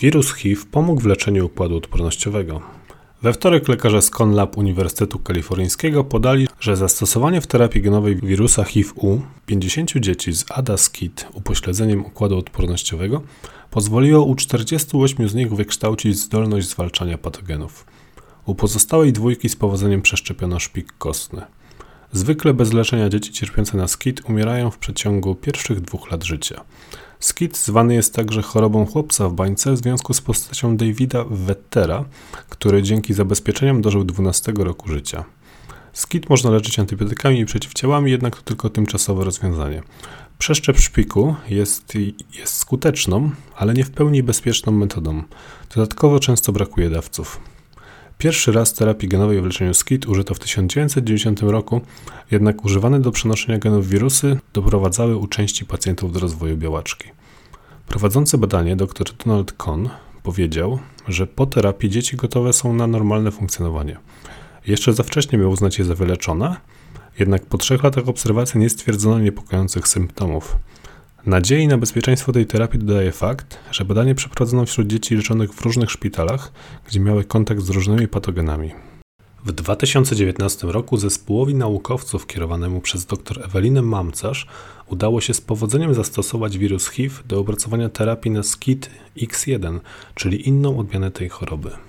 Wirus HIV pomógł w leczeniu układu odpornościowego. We wtorek lekarze z ConLab Uniwersytetu Kalifornijskiego podali, że zastosowanie w terapii genowej wirusa HIV-U 50 dzieci z ADA-SCID upośledzeniem układu odpornościowego pozwoliło u 48 z nich wykształcić zdolność zwalczania patogenów. U pozostałej dwójki z powodzeniem przeszczepiono szpik kostny. Zwykle bez leczenia dzieci cierpiące na SCID umierają w przeciągu pierwszych dwóch lat życia. Skit zwany jest także chorobą chłopca w bańce w związku z postacią Davida Wettera, który dzięki zabezpieczeniom dożył 12 roku życia. Skit można leczyć antybiotykami i przeciwciałami, jednak to tylko tymczasowe rozwiązanie. Przeszczep szpiku jest, jest skuteczną, ale nie w pełni bezpieczną metodą. Dodatkowo często brakuje dawców. Pierwszy raz terapii genowej w leczeniu SKID użyto w 1990 roku, jednak używane do przenoszenia genów wirusy doprowadzały u części pacjentów do rozwoju białaczki. Prowadzący badanie dr Donald Kohn powiedział, że po terapii dzieci gotowe są na normalne funkcjonowanie. Jeszcze za wcześnie miał uznać je za wyleczone, jednak po trzech latach obserwacji nie stwierdzono niepokojących symptomów. Nadziei na bezpieczeństwo tej terapii dodaje fakt, że badanie przeprowadzono wśród dzieci leczonych w różnych szpitalach, gdzie miały kontakt z różnymi patogenami. W 2019 roku zespołowi naukowców kierowanemu przez dr Ewelinę Mamcarz udało się z powodzeniem zastosować wirus HIV do opracowania terapii na SKID X1, czyli inną odmianę tej choroby.